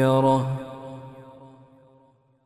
يره